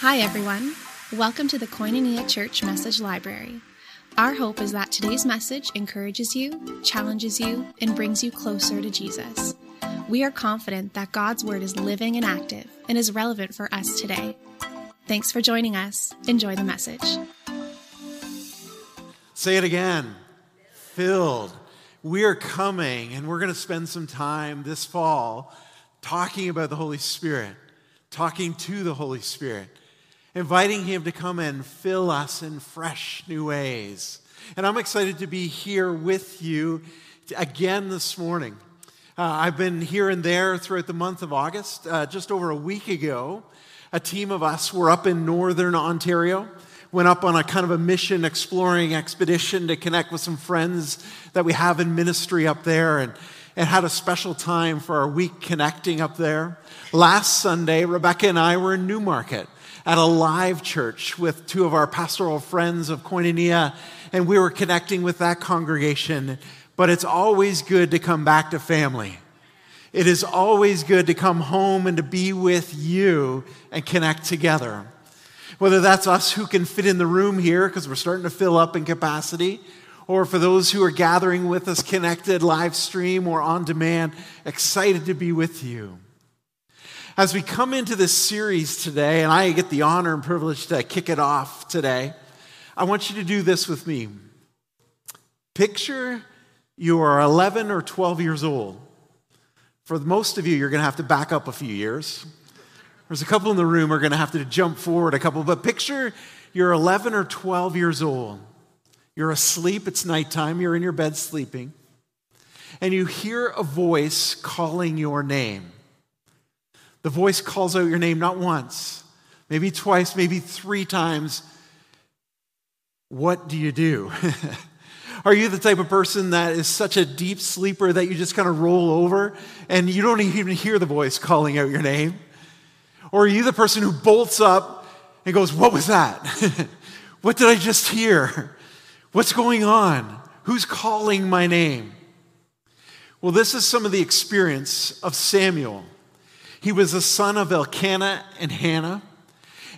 Hi, everyone. Welcome to the Koinonia Church Message Library. Our hope is that today's message encourages you, challenges you, and brings you closer to Jesus. We are confident that God's Word is living and active and is relevant for us today. Thanks for joining us. Enjoy the message. Say it again. Filled. We are coming and we're going to spend some time this fall talking about the Holy Spirit, talking to the Holy Spirit inviting Him to come and fill us in fresh new ways. And I'm excited to be here with you again this morning. Uh, I've been here and there throughout the month of August. Uh, just over a week ago, a team of us were up in northern Ontario, went up on a kind of a mission exploring expedition to connect with some friends that we have in ministry up there and, and had a special time for our week connecting up there. Last Sunday, Rebecca and I were in Newmarket at a live church with two of our pastoral friends of Koinonia, and we were connecting with that congregation. But it's always good to come back to family. It is always good to come home and to be with you and connect together. Whether that's us who can fit in the room here because we're starting to fill up in capacity, or for those who are gathering with us connected live stream or on demand, excited to be with you. As we come into this series today, and I get the honor and privilege to kick it off today, I want you to do this with me. Picture you are 11 or 12 years old. For most of you, you're going to have to back up a few years. There's a couple in the room are going to have to jump forward a couple, but picture you're 11 or 12 years old. You're asleep, it's nighttime, you're in your bed sleeping, and you hear a voice calling your name. The voice calls out your name not once, maybe twice, maybe three times. What do you do? Are you the type of person that is such a deep sleeper that you just kind of roll over and you don't even hear the voice calling out your name? Or are you the person who bolts up and goes, What was that? what did I just hear? What's going on? Who's calling my name? Well, this is some of the experience of Samuel. He was the son of Elkanah and Hannah.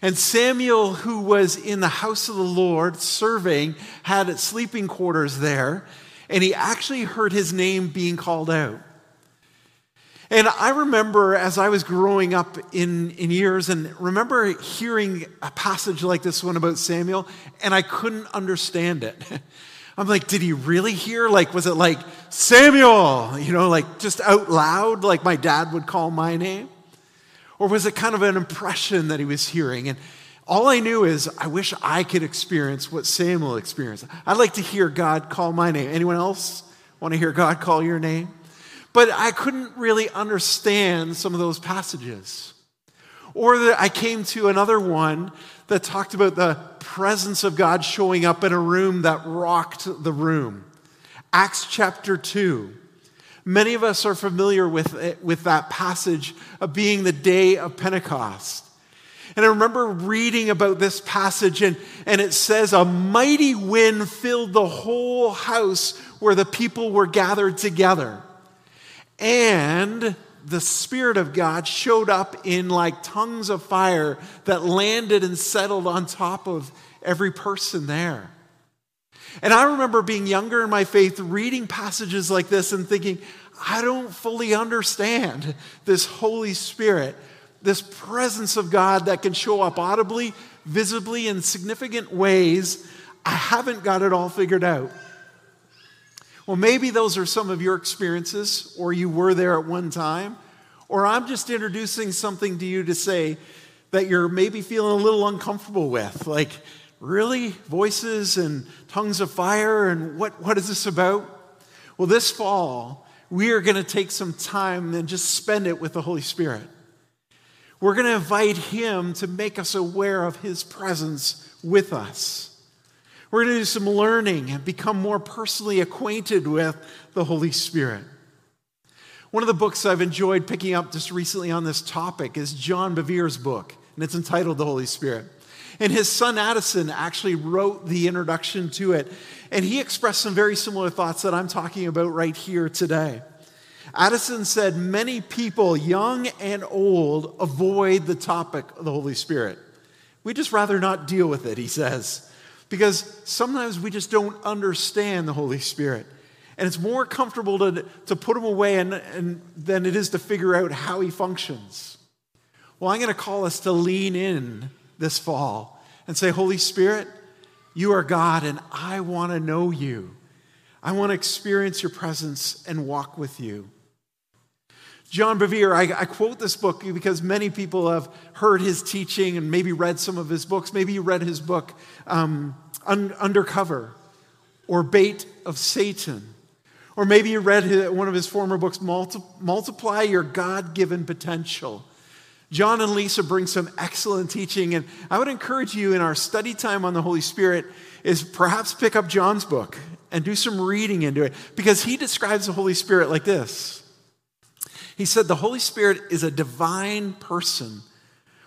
And Samuel, who was in the house of the Lord serving, had sleeping quarters there, and he actually heard his name being called out. And I remember as I was growing up in, in years, and remember hearing a passage like this one about Samuel, and I couldn't understand it. I'm like, did he really hear? Like, was it like Samuel, you know, like just out loud, like my dad would call my name? Or was it kind of an impression that he was hearing? And all I knew is I wish I could experience what Samuel experienced. I'd like to hear God call my name. Anyone else want to hear God call your name? But I couldn't really understand some of those passages. Or that I came to another one that talked about the presence of God showing up in a room that rocked the room. Acts chapter 2. Many of us are familiar with, it, with that passage of being the day of Pentecost. And I remember reading about this passage, and, and it says, A mighty wind filled the whole house where the people were gathered together. And the Spirit of God showed up in like tongues of fire that landed and settled on top of every person there. And I remember being younger in my faith, reading passages like this and thinking, I don't fully understand this Holy Spirit, this presence of God that can show up audibly, visibly, in significant ways. I haven't got it all figured out. Well, maybe those are some of your experiences, or you were there at one time, or I'm just introducing something to you to say that you're maybe feeling a little uncomfortable with. Like, really? Voices and tongues of fire, and what, what is this about? Well, this fall, we are going to take some time and just spend it with the Holy Spirit. We're going to invite Him to make us aware of His presence with us. We're going to do some learning and become more personally acquainted with the Holy Spirit. One of the books I've enjoyed picking up just recently on this topic is John Bevere's book, and it's entitled The Holy Spirit. And his son Addison actually wrote the introduction to it, and he expressed some very similar thoughts that I'm talking about right here today. Addison said, Many people, young and old, avoid the topic of the Holy Spirit. We just rather not deal with it, he says, because sometimes we just don't understand the Holy Spirit. And it's more comfortable to, to put him away and, and, than it is to figure out how he functions. Well, I'm going to call us to lean in this fall and say, Holy Spirit, you are God, and I want to know you. I want to experience your presence and walk with you. John Bevere, I, I, quote this book because many people have heard his teaching and maybe read some of his books. Maybe you read his book, um, Un- Undercover, or Bait of Satan. Or maybe you read his, one of his former books, Multi- Multiply Your God Given Potential. John and Lisa bring some excellent teaching, and I would encourage you in our study time on the Holy Spirit is perhaps pick up John's book and do some reading into it because he describes the Holy Spirit like this. He said the Holy Spirit is a divine person,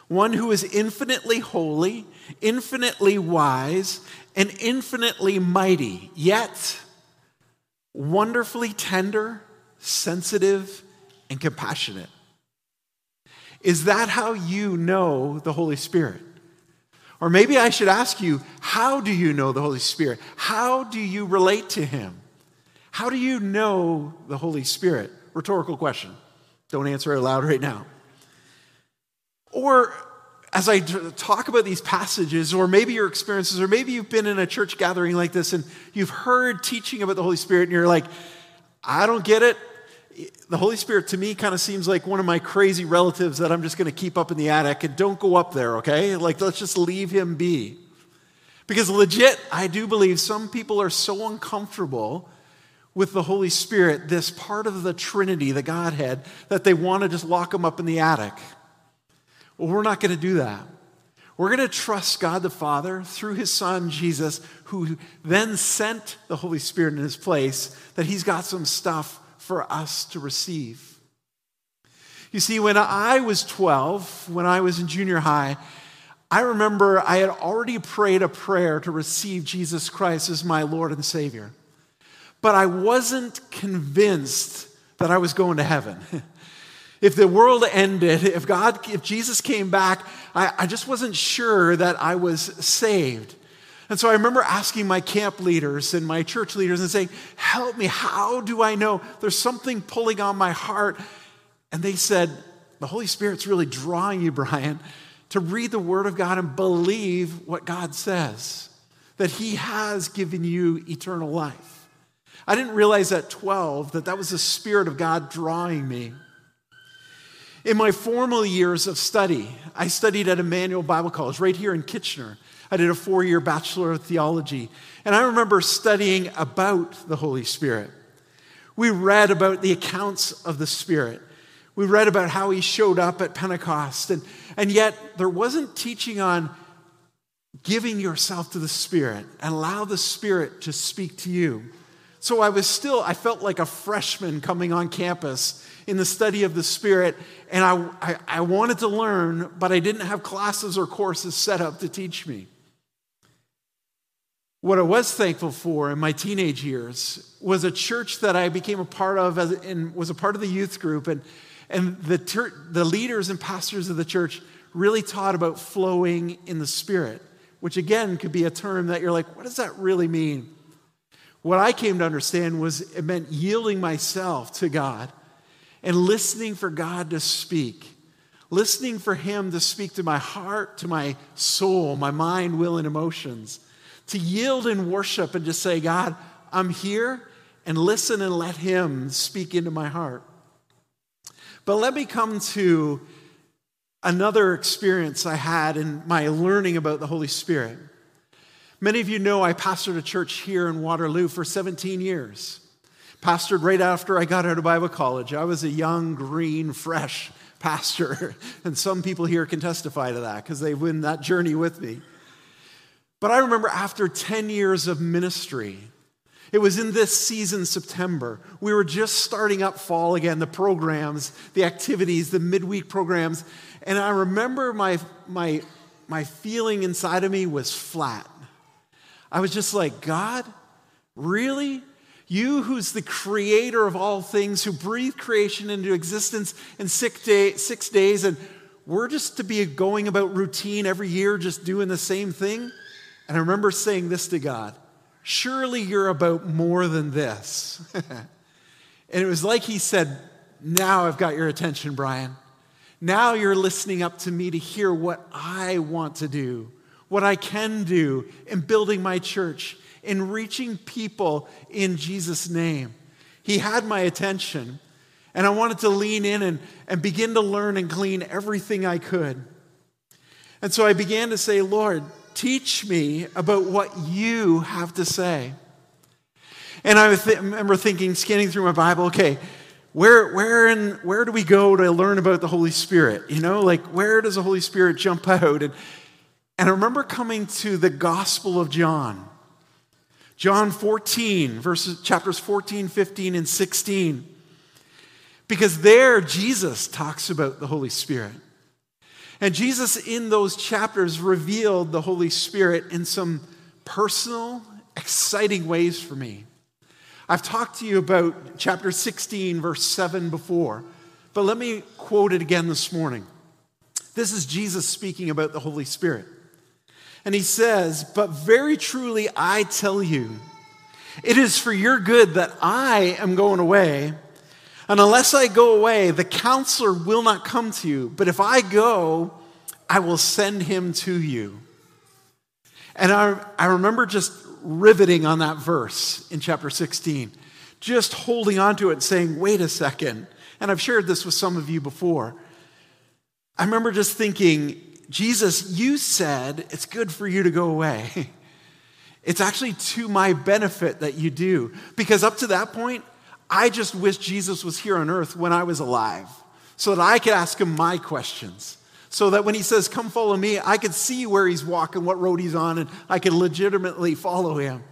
one who is infinitely holy, infinitely wise, and infinitely mighty, yet wonderfully tender, sensitive, and compassionate. Is that how you know the Holy Spirit? Or maybe I should ask you, how do you know the Holy Spirit? How do you relate to Him? How do you know the Holy Spirit? Rhetorical question. Don't answer it loud right now. Or as I talk about these passages, or maybe your experiences, or maybe you've been in a church gathering like this and you've heard teaching about the Holy Spirit and you're like, I don't get it. The Holy Spirit to me kind of seems like one of my crazy relatives that I'm just going to keep up in the attic and don't go up there, okay? Like, let's just leave him be. Because legit, I do believe some people are so uncomfortable with the Holy Spirit, this part of the Trinity, the Godhead, that they want to just lock them up in the attic. Well, we're not going to do that. We're going to trust God the Father through his Son, Jesus, who then sent the Holy Spirit in his place, that he's got some stuff for us to receive. You see, when I was 12, when I was in junior high, I remember I had already prayed a prayer to receive Jesus Christ as my Lord and Savior but I wasn't convinced that I was going to heaven. if the world ended, if God, if Jesus came back, I, I just wasn't sure that I was saved. And so I remember asking my camp leaders and my church leaders and saying, Help me, how do I know? There's something pulling on my heart. And they said, The Holy Spirit's really drawing you, Bryan, to read the Word of God and believe what God says, that He has given you eternal life. I didn't realize at 12 that that was the Spirit of God drawing me. In my formal years of study, I studied at Emmanuel Bible College right here in Kitchener. I did a four year Bachelor of Theology. And I remember studying about the Holy Spirit. We read about the accounts of the Spirit. We read about how he showed up at Pentecost. And, and yet, there wasn't teaching on giving yourself to the Spirit and allow the Spirit to speak to you. So I was still, I felt like a freshman coming on campus in the study of the Spirit, and I, I, I, wanted to learn, but I didn't have classes or courses set up to teach me. What I was thankful for in my teenage years was a church that I became a part of as, and was a part of the youth group, and, and the, ter- the leaders and pastors of the church really taught about flowing in the Spirit, which again could be a term that you're like, what does that really mean? What I came to understand was it meant yielding myself to God and listening for God to speak, listening for Him to speak to my heart, to my soul, my mind, will, and emotions, to yield in worship and just say, God, I'm here, and listen and let Him speak into my heart. But let me come to another experience I had in my learning about the Holy Spirit. Many of you know I pastored a church here in Waterloo for 17 years. Pastored right after I got out of Bible college. I was a young, green, fresh pastor. And some people here can testify to that because they've been that journey with me. But I remember after 10 years of ministry, it was in this season, September. We were just starting up fall again, the programs, the activities, the midweek programs. And I remember my, my, my feeling inside of me was flat. I was just like, God, really? You, who's the creator of all things, who breathed creation into existence in six, day, six days, and we're just to be going about routine every year, just doing the same thing. And I remember saying this to God Surely you're about more than this. and it was like He said, Now I've got your attention, Bryan. Now you're listening up to me to hear what I want to do, what I can do in building my church, in reaching people in Jesus' name. He had my attention, and I wanted to lean in and, and begin to learn and glean everything I could. And so I began to say, Lord, teach me about what you have to say. And I th- remember thinking, scanning through my Bible, okay, where, where, in, where do we go to learn about the Holy Spirit? You know, like where does the Holy Spirit jump out? And, and I remember coming to the Gospel of John. John 14, verses, chapters 14, 15, and 16. Because there, Jesus talks about the Holy Spirit. And Jesus, in those chapters, revealed the Holy Spirit in some personal, exciting ways for me. I've talked to you about chapter 16, verse 7 before, but let me quote it again this morning. This is Jesus speaking about the Holy Spirit. And he says, But very truly I tell you, it is for your good that I am going away. And unless I go away, the counselor will not come to you. But if I go, I will send him to you. And I, I remember just riveting on that verse in chapter 16, just holding on to it saying, wait a second. And I've shared this with some of you before. I remember just thinking, Jesus, you said it's good for you to go away. It's actually to my benefit that you do. Because up to that point, I just wish Jesus was here on earth when I was alive so that I could ask him my questions so that when he says, Come follow me, I could see where he's walking, what road he's on, and I could legitimately follow him.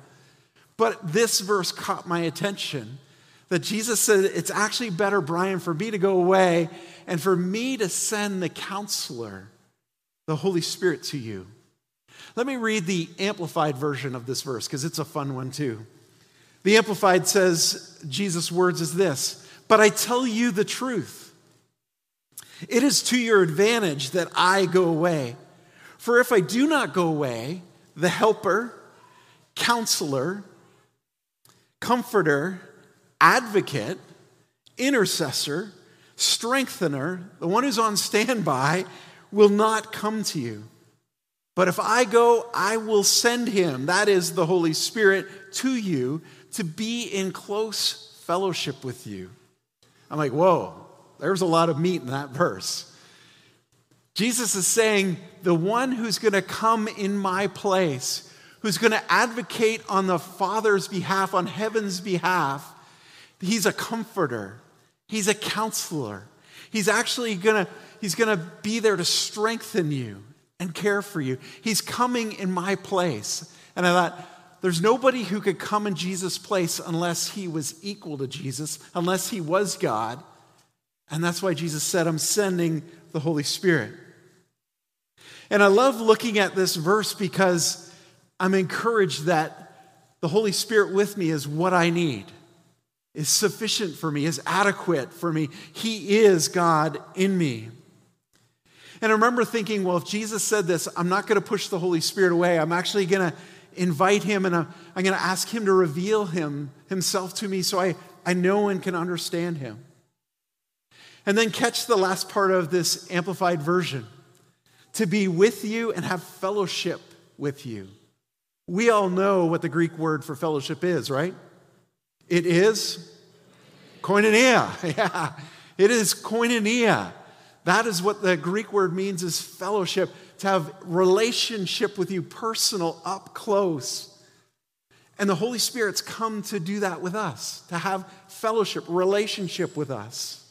But this verse caught my attention that Jesus said, It's actually better, Bryan, for me to go away and for me to send the counselor, the Holy Spirit, to you. Let me read the amplified version of this verse because it's a fun one too. The amplified says, Jesus' words is this But I tell you the truth. It is to your advantage that I go away. For if I do not go away, the helper, counselor, comforter, advocate, intercessor, strengthener, the one who's on standby, will not come to you. But if I go, I will send him, that is the Holy Spirit, to you to be in close fellowship with you. I'm like, whoa, there's a lot of meat in that verse. Jesus is saying, the one who's going to come in my place, who's going to advocate on the Father's behalf, on heaven's behalf, he's a comforter, he's a counselor. He's actually going to he's going to be there to strengthen you and care for you. He's coming in my place. And I thought, there's nobody who could come in Jesus' place unless he was equal to Jesus, unless he was God. And that's why Jesus said, I'm sending the Holy Spirit. And I love looking at this verse because I'm encouraged that the Holy Spirit with me is what I need, is sufficient for me, is adequate for me. He is God in me. And I remember thinking, well, if Jesus said this, I'm not going to push the Holy Spirit away. I'm actually going to invite him and I'm, going to ask him to reveal him himself to me so I, I know and can understand him. And then catch the last part of this amplified version to be with you and have fellowship with you. We all know what the Greek word for fellowship is, right? It is koinonia. Yeah, it is koinonia. That is what the Greek word means is fellowship, to have relationship with you, personal, up close. And the Holy Spirit's come to do that with us, to have fellowship, relationship with us.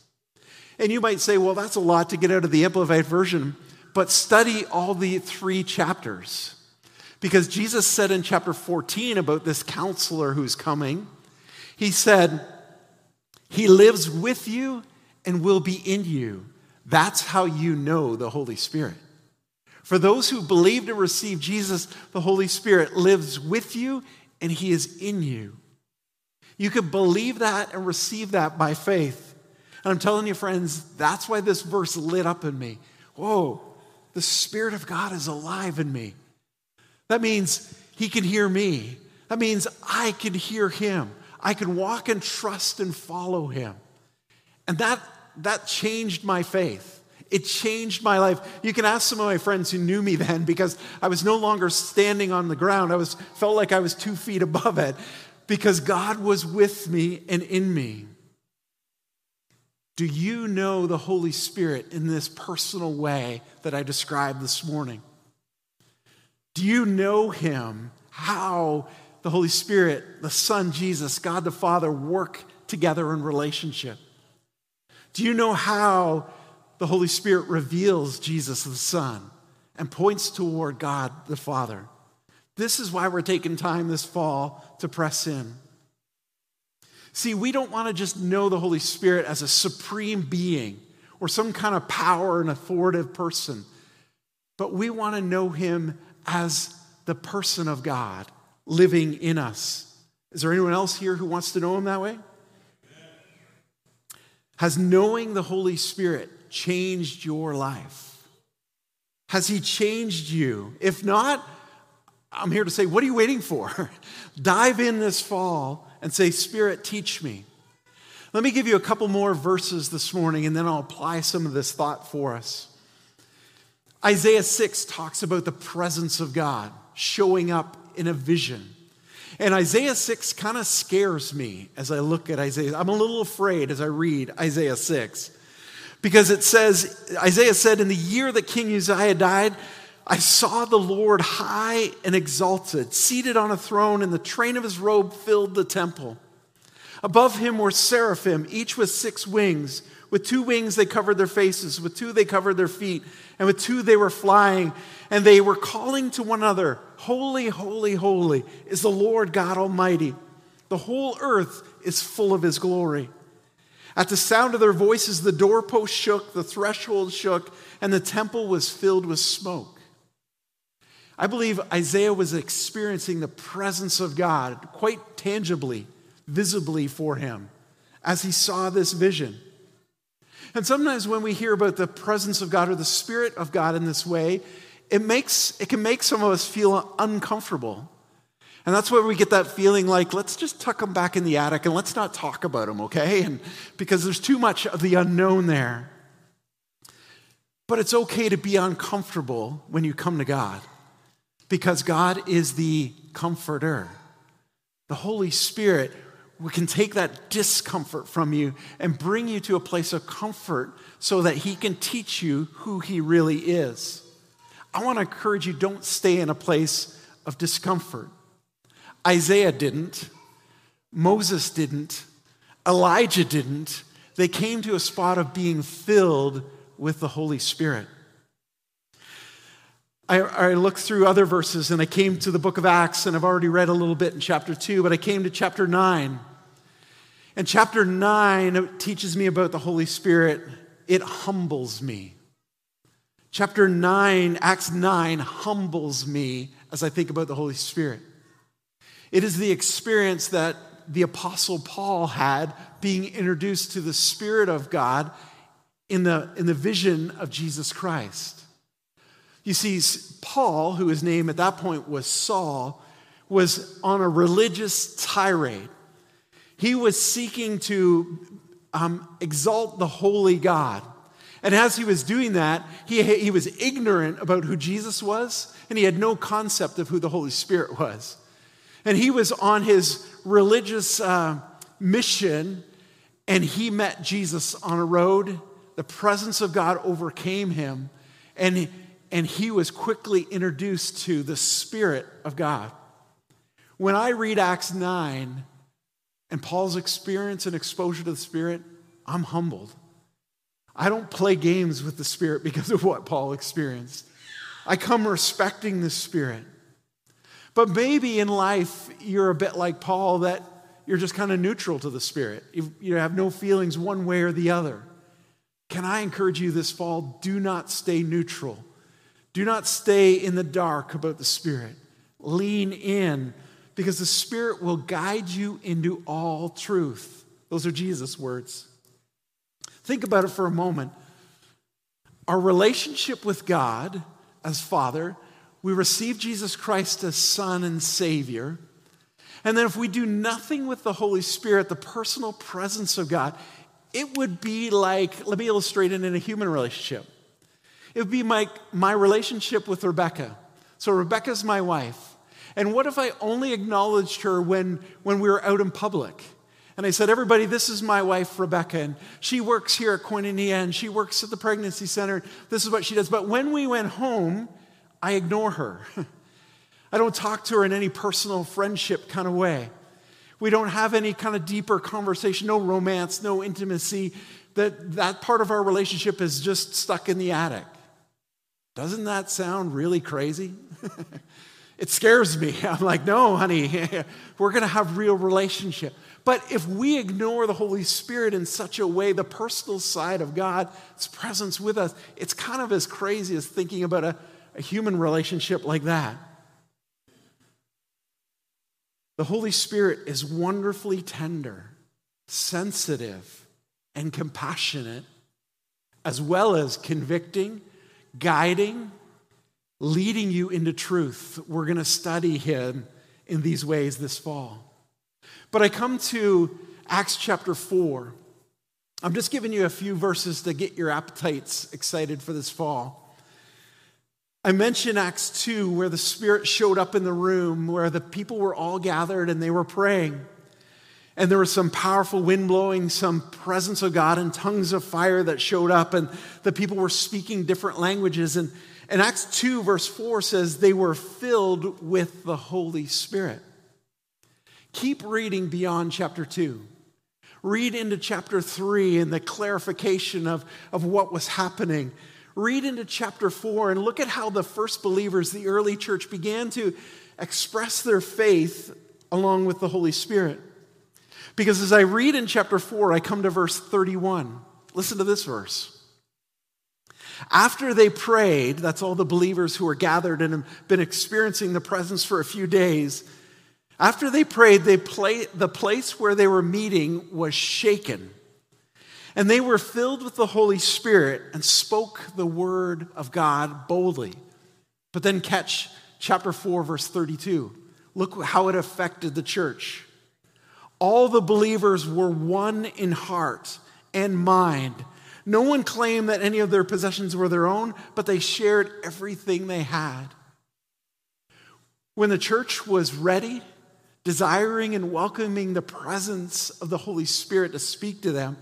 And you might say, well, that's a lot to get out of the Amplified Version, but study all the three chapters. Because Jesus said in chapter 14 about this counselor who's coming, he said, He lives with you and will be in you. That's how you know the Holy Spirit. For those who believe and receive Jesus, the Holy Spirit lives with you and He is in you. You can believe that and receive that by faith. And I'm telling you, friends, that's why this verse lit up in me. whoa, the Spirit of God is alive in me. That means He can hear me. That means I can hear Him. I could walk and trust and follow Him. And that, that changed my faith. It changed my life. You can ask some of my friends who knew me then because I was no longer standing on the ground. I was, felt like I was two feet above it because God was with me and in me. Do you know the Holy Spirit in this personal way that I described this morning? Do you know Him? How the Holy Spirit, the Son Jesus, God the Father work together in relationship? Do you know how the Holy Spirit reveals Jesus the Son and points toward God the Father. This is why we're taking time this fall to press in. See, we don't want to just know the Holy Spirit as a supreme being or some kind of power and authoritative person, but we want to know him as the person of God living in us. Is there anyone else here who wants to know him that way? Has knowing the Holy Spirit changed your life? Has He changed you? If not, I'm here to say, what are you waiting for? Dive in this fall and say, Spirit, teach me. Let me give you a couple more verses this morning and then I'll apply some of this thought for us. Isaiah 6 talks about the presence of God showing up in a vision. And Isaiah 6 kind of scares me as I look at Isaiah. I'm a little afraid as I read Isaiah 6 because it says, Isaiah said, In the year that King Uzziah died, I saw the Lord high and exalted, seated on a throne, and the train of his robe filled the temple. Above him were seraphim, each with six wings. With two wings they covered their faces, with two they covered their feet, and with two they were flying. And they were calling to one another, Holy, holy, holy is the Lord God Almighty. The whole earth is full of his glory. At the sound of their voices, the doorpost shook, the threshold shook, and the temple was filled with smoke. I believe Isaiah was experiencing the presence of God quite tangibly, visibly for him as he saw this vision. And sometimes when we hear about the presence of God or the Spirit of God in this way, it, makes, it can make some of us feel uncomfortable. And that's where we get that feeling like, let's just tuck them back in the attic and let's not talk about them, okay? And because there's too much of the unknown there. But it's okay to be uncomfortable when you come to God because God is the comforter. The Holy Spirit we can take that discomfort from you and bring you to a place of comfort so that He can teach you who He really is. I want to encourage you don't stay in a place of discomfort. Isaiah didn't, Moses didn't, Elijah didn't. They came to a spot of being filled with the Holy Spirit. I, I, looked through other verses and I came to the book of Acts, and I've already read a little bit in chapter 2, but I came to chapter 9. And chapter 9 teaches me about the Holy Spirit. It humbles me. Chapter 9, Acts 9, humbles me as I think about the Holy Spirit. It is the experience that the Apostle Paul had being introduced to the Spirit of God in the, in the vision of Jesus Christ. You see, Paul, who his name at that point was Saul, was on a religious tirade. He was seeking to um, exalt the holy God. And as he was doing that, he, he was ignorant about who Jesus was, and he had no concept of who the Holy Spirit was. And he was on his religious uh, mission, and he met Jesus on a road. The presence of God overcame him, and, and he was quickly introduced to the Spirit of God. When I read Acts 9 and Paul's experience and exposure to the Spirit, I'm humbled. I don't play games with the Spirit because of what Paul experienced. I come respecting the Spirit. But maybe in life, you're a bit like Paul, that you're just kind of neutral to the Spirit. You, have no feelings one way or the other. Can I encourage you this fall? Do not stay neutral. Do not stay in the dark about the Spirit. Lean in because the Spirit will guide you into all truth. Those are Jesus' words. Think about it for a moment. our relationship with God as Father, we receive Jesus Christ as Son and Savior. And then if we do nothing with the Holy Spirit, the personal presence of God, it would be like, let me illustrate it in a human relationship. It would be my, my relationship with Rebecca. So Rebecca's my wife. And what if I only acknowledged her when, when we were out in public? And I said, Everybody, this is my wife, Rebecca, and she works here at Koinonia, and she works at the pregnancy center. This is what she does. But when we went home, I ignore her. I don't talk to her in any personal friendship kind of way. We don't have any kind of deeper conversation, no romance, no intimacy. That, that part of our relationship is just stuck in the attic. Doesn't that sound really crazy? it scares me. I'm like, no, honey, we're going to have real relationship. But if we ignore the Holy Spirit in such a way, the personal side of God's presence with us, it's kind of as crazy as thinking about a, a human relationship like that. The Holy Spirit is wonderfully tender, sensitive, and compassionate, as well as convicting, guiding, leading you into truth. We're going to study him in these ways this fall. But I come to Acts chapter 4. I'm just giving you a few verses to get your appetites excited for this fall. I mentioned Acts 2, where the Spirit showed up in the room, where the people were all gathered and they were praying. And there was some powerful wind blowing, some presence of God, and tongues of fire that showed up, and the people were speaking different languages. And, and Acts 2, verse 4 says, they were filled with the Holy Spirit. Keep reading beyond chapter 2. Read into chapter 3 and the clarification of, of what was happening read into chapter 4 and look at how the first believers, the early church, began to express their faith along with the Holy Spirit. Because as I read in chapter 4, I come to verse 31. Listen to this verse. After they prayed, that's all the believers who were gathered and have been experiencing the presence for a few days. After they prayed, they play, the place where they were meeting was shaken. And they were filled with the Holy Spirit and spoke the word of God boldly. But then catch chapter 4, verse 32. Look how it affected the church. All the believers were one in heart and mind. No one claimed that any of their possessions were their own, but they shared everything they had. When the church was ready, desiring and welcoming the presence of the Holy Spirit to speak to them,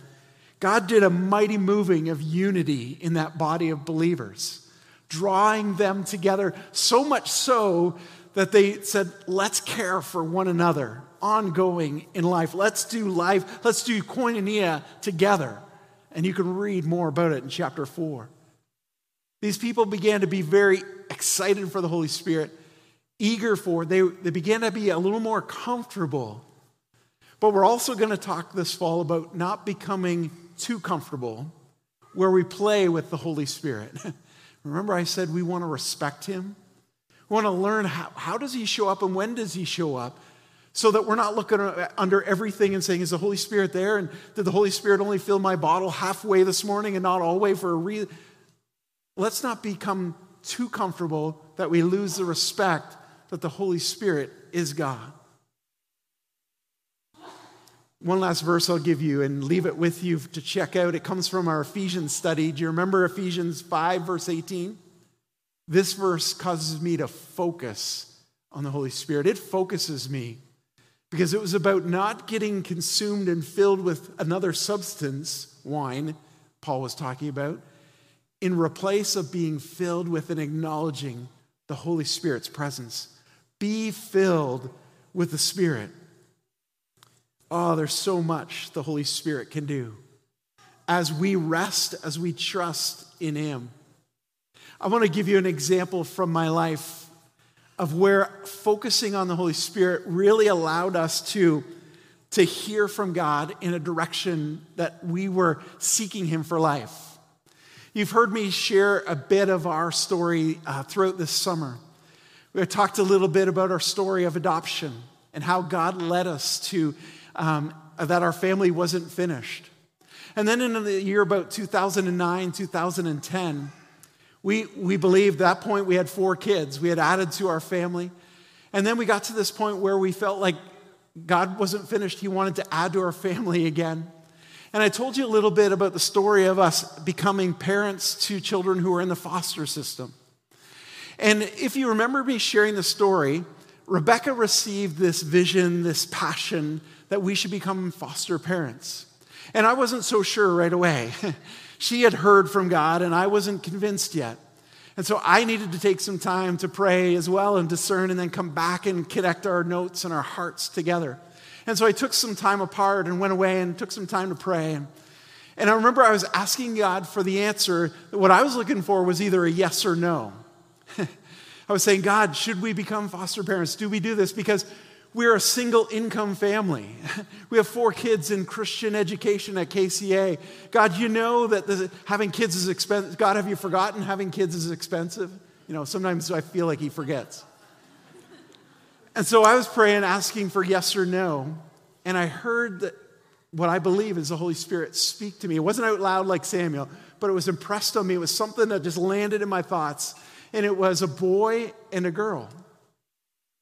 God did a mighty moving of unity in that body of believers, drawing them together so much so that they said, let's care for one another ongoing in life. Let's do life, let's do koinonia together. And you can read more about it in chapter 4. These people began to be very excited for the Holy Spirit, eager for They, they began to be a little more comfortable. But we're also going to talk this fall about not becoming too comfortable where we play with the Holy Spirit. Remember, I said we want to respect Him? We want to learn how, how does He show up and when does He show up? So that we're not looking under everything and saying, is the Holy Spirit there? And did the Holy Spirit only fill my bottle halfway this morning and not all way for a reason? Let's not become too comfortable that we lose the respect that the Holy Spirit is God. One last verse I'll give you and leave it with you to check out. It comes from our Ephesians study. Do you remember Ephesians 5, verse 18? This verse causes me to focus on the Holy Spirit. It focuses me because it was about not getting consumed and filled with another substance, wine, Paul was talking about, in replace of being filled with and acknowledging the Holy Spirit's presence. Be filled with the Spirit. Oh, there's so much the Holy Spirit can do as we rest, as we trust in Him. I want to give you an example from my life of where focusing on the Holy Spirit really allowed us to, to hear from God in a direction that we were seeking Him for life. You've heard me share a bit of our story uh, throughout this summer. We talked a little bit about our story of adoption and how God led us to um, that our family wasn't finished. And then in the year about 2009, 2010, We, we believed at that point we had four kids. We had added to our family. And then we got to this point where we felt like God wasn't finished. He wanted to add to our family again. And I told you a little bit about the story of us becoming parents to children who are in the foster system. And if you remember me sharing the story, Rebecca received this vision, this passion that we should become foster parents. And I wasn't so sure right away. she had heard from God, and I wasn't convinced yet. And so I needed to take some time to pray as well and discern and then come back and connect our notes and our hearts together. And so I took some time apart and went away and took some time to pray. And, I remember I was asking God for the answer. What I was looking for was either a yes or no. I was saying, God, should we become foster parents? Do we do this? Because we're a single income family. We have four kids in Christian education at KCA. God, you know that having kids is expensive. God, have you forgotten having kids is expensive? You know, sometimes I feel like He forgets. And so I was praying, asking for yes or no. And I heard that what I believe is the Holy Spirit speak to me. It wasn't out loud like Samuel, but it was impressed on me. It was something that just landed in my thoughts. And it was a boy and a girl.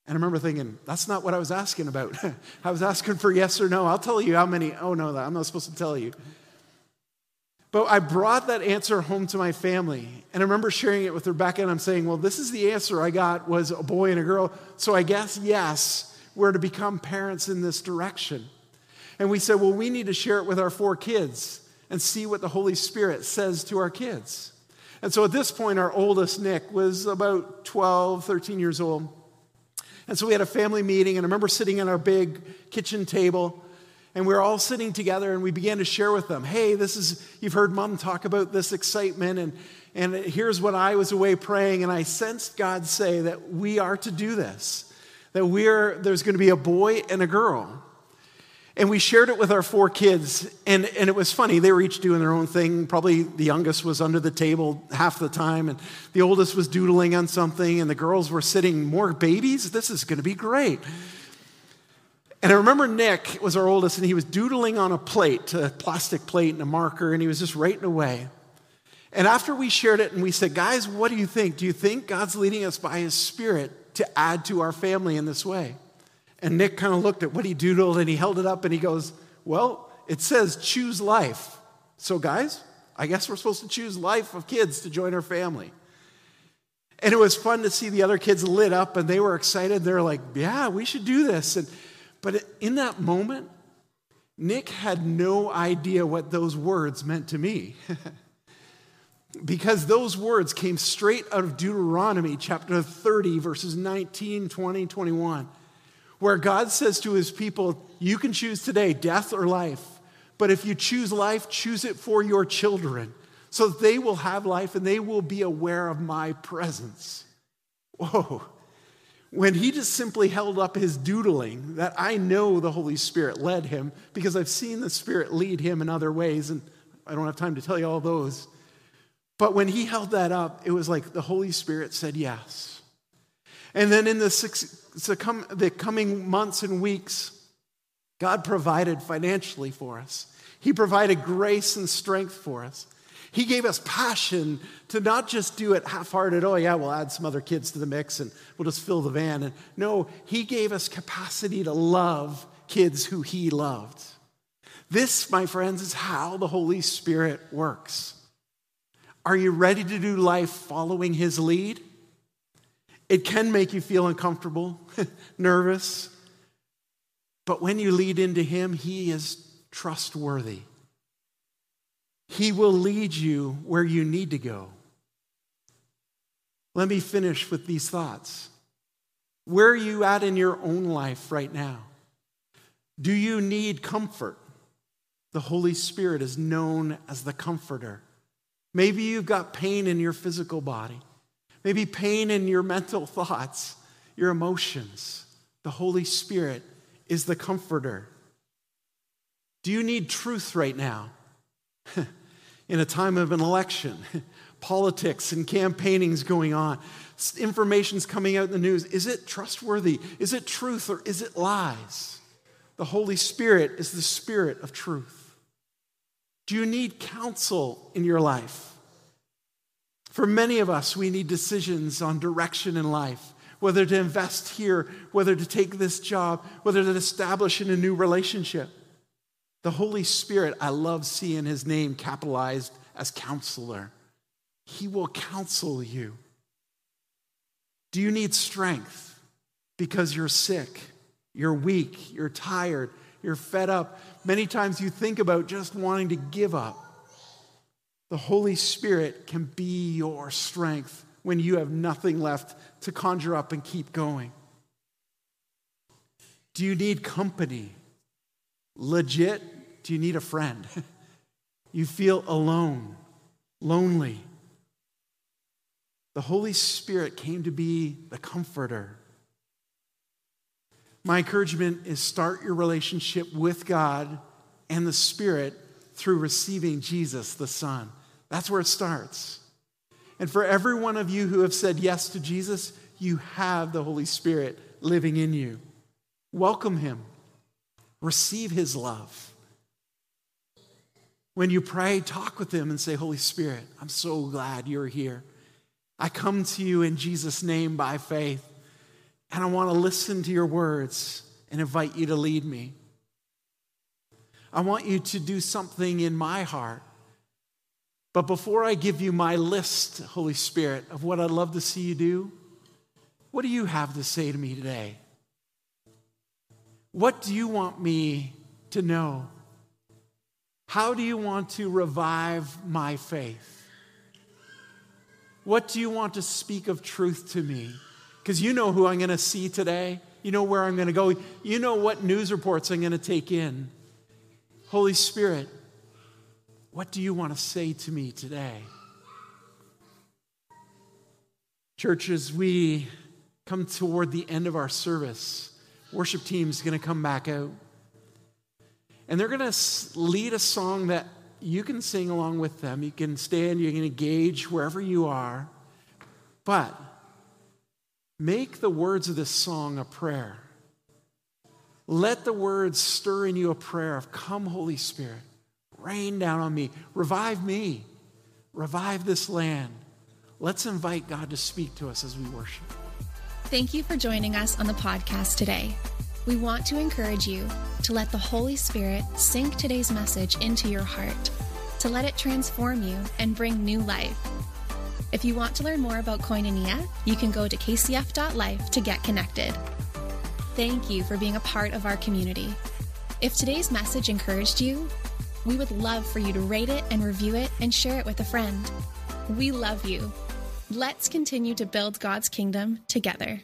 And I remember thinking, that's not what I was asking about. I was asking for yes or no. I'll tell you how many. Oh, no, I'm not supposed to tell you. But I brought that answer home to my family. And I remember sharing it with Rebecca, and I'm saying, well, this is the answer I got was a boy and a girl. So I guess, yes, we're to become parents in this direction. And we said, well, we need to share it with our four kids and see what the Holy Spirit says to our kids. And so at this point, our oldest, Nick, was about 12, 13 years old. And so we had a family meeting, and I remember sitting at our big kitchen table, and we were all sitting together, and we began to share with them, hey, this is, you've heard mom talk about this excitement, and, and here's what I was away praying, and I sensed God say that we are to do this, that we're, there's going to be a boy and a girl. And we shared it with our four kids, and, and it was funny. They were each doing their own thing. Probably the youngest was under the table half the time, and the oldest was doodling on something, and the girls were sitting, more babies? This is going to be great. And I remember Nick was our oldest, and he was doodling on a plate, a plastic plate, and a marker, and he was just writing away. And after we shared it, and we said, Guys, what do you think? Do you think God's leading us by His Spirit to add to our family in this way? And Nick kind of looked at what he doodled and he held it up and he goes, Well, it says choose life. So, guys, I guess we're supposed to choose life of kids to join our family. And it was fun to see the other kids lit up and they were excited. They're like, Yeah, we should do this. And, but in that moment, Nick had no idea what those words meant to me. because those words came straight out of Deuteronomy chapter 30, verses 19, 20, 21 where God says to his people, You can choose today death or life. But if you choose life, choose it for your children so that they will have life and they will be aware of my presence. Whoa. When he just simply held up his doodling, that I know the Holy Spirit led him because I've seen the Spirit lead him in other ways, and I don't have time to tell you all those. But when he held that up, it was like the Holy Spirit said yes. And then in the, six, the coming months and weeks, God provided financially for us. He provided grace and strength for us. He gave us passion to not just do it half hearted, oh, yeah, we'll add some other kids to the mix and we'll just fill the van. And no, He gave us capacity to love kids who He loved. This, my friends, is how the Holy Spirit works. Are you ready to do life following His lead? It can make you feel uncomfortable, nervous. But when you lead into Him, He is trustworthy. He will lead you where you need to go. Let me finish with these thoughts. Where are you at in your own life right now? Do you need comfort? The Holy Spirit is known as the comforter. Maybe you've got pain in your physical body maybe pain in your mental thoughts, your emotions. The Holy Spirit is the comforter. Do you need truth right now? in a time of an election, politics and campaigning's going on, information's coming out in the news. Is it trustworthy? Is it truth or is it lies? The Holy Spirit is the spirit of truth. Do you need counsel in your life? For many of us, we need decisions on direction in life whether to invest here, whether to take this job, whether to establish in a new relationship. The Holy Spirit, I love seeing his name capitalized as counselor. He will counsel you. Do you need strength because you're sick, you're weak, you're tired, you're fed up? Many times you think about just wanting to give up. The Holy Spirit can be your strength when you have nothing left to conjure up and keep going? Do you need company? Legit, do you need a friend? you feel alone, lonely. The Holy Spirit came to be the comforter. My encouragement is start your relationship with God and the Spirit through receiving Jesus, the Son. That's where it starts. And for every one of you who have said yes to Jesus, you have the Holy Spirit living in you. Welcome him. Receive his love. When you pray, talk with him and say, Holy Spirit, I'm so glad you're here. I come to you in Jesus' name by faith, and I want to listen to your words and invite you to lead me. I want you to do something in my heart but before I give you my list, Holy Spirit, of what I'd love to see you do, what do you have to say to me today? What do you want me to know? How do you want to revive my faith? What do you want to speak of truth to me? Because you know who I'm going to see today. You know where I'm going to go. You know what news reports I'm going to take in. Holy Spirit, what do you want to say to me today? Churches, we come toward the end of our service, worship team's going to come back out. And they're going to lead a song that you can sing along with them. You can stand, you can engage wherever you are. But make the words of this song a prayer. Let the words stir in you a prayer of, Come, Holy Spirit. Rain down on me. Revive me. Revive this land. Let's invite God to speak to us as we worship. Thank you for joining us on the podcast today. We want to encourage you to let the Holy Spirit sink today's message into your heart, to let it transform you and bring new life. If you want to learn more about Koinonia, you can go to kcf.life to get connected. Thank you for being a part of our community. If today's message encouraged you, we would love for you to rate it and review it and share it with a friend. We love you. Let's continue to build God's kingdom together.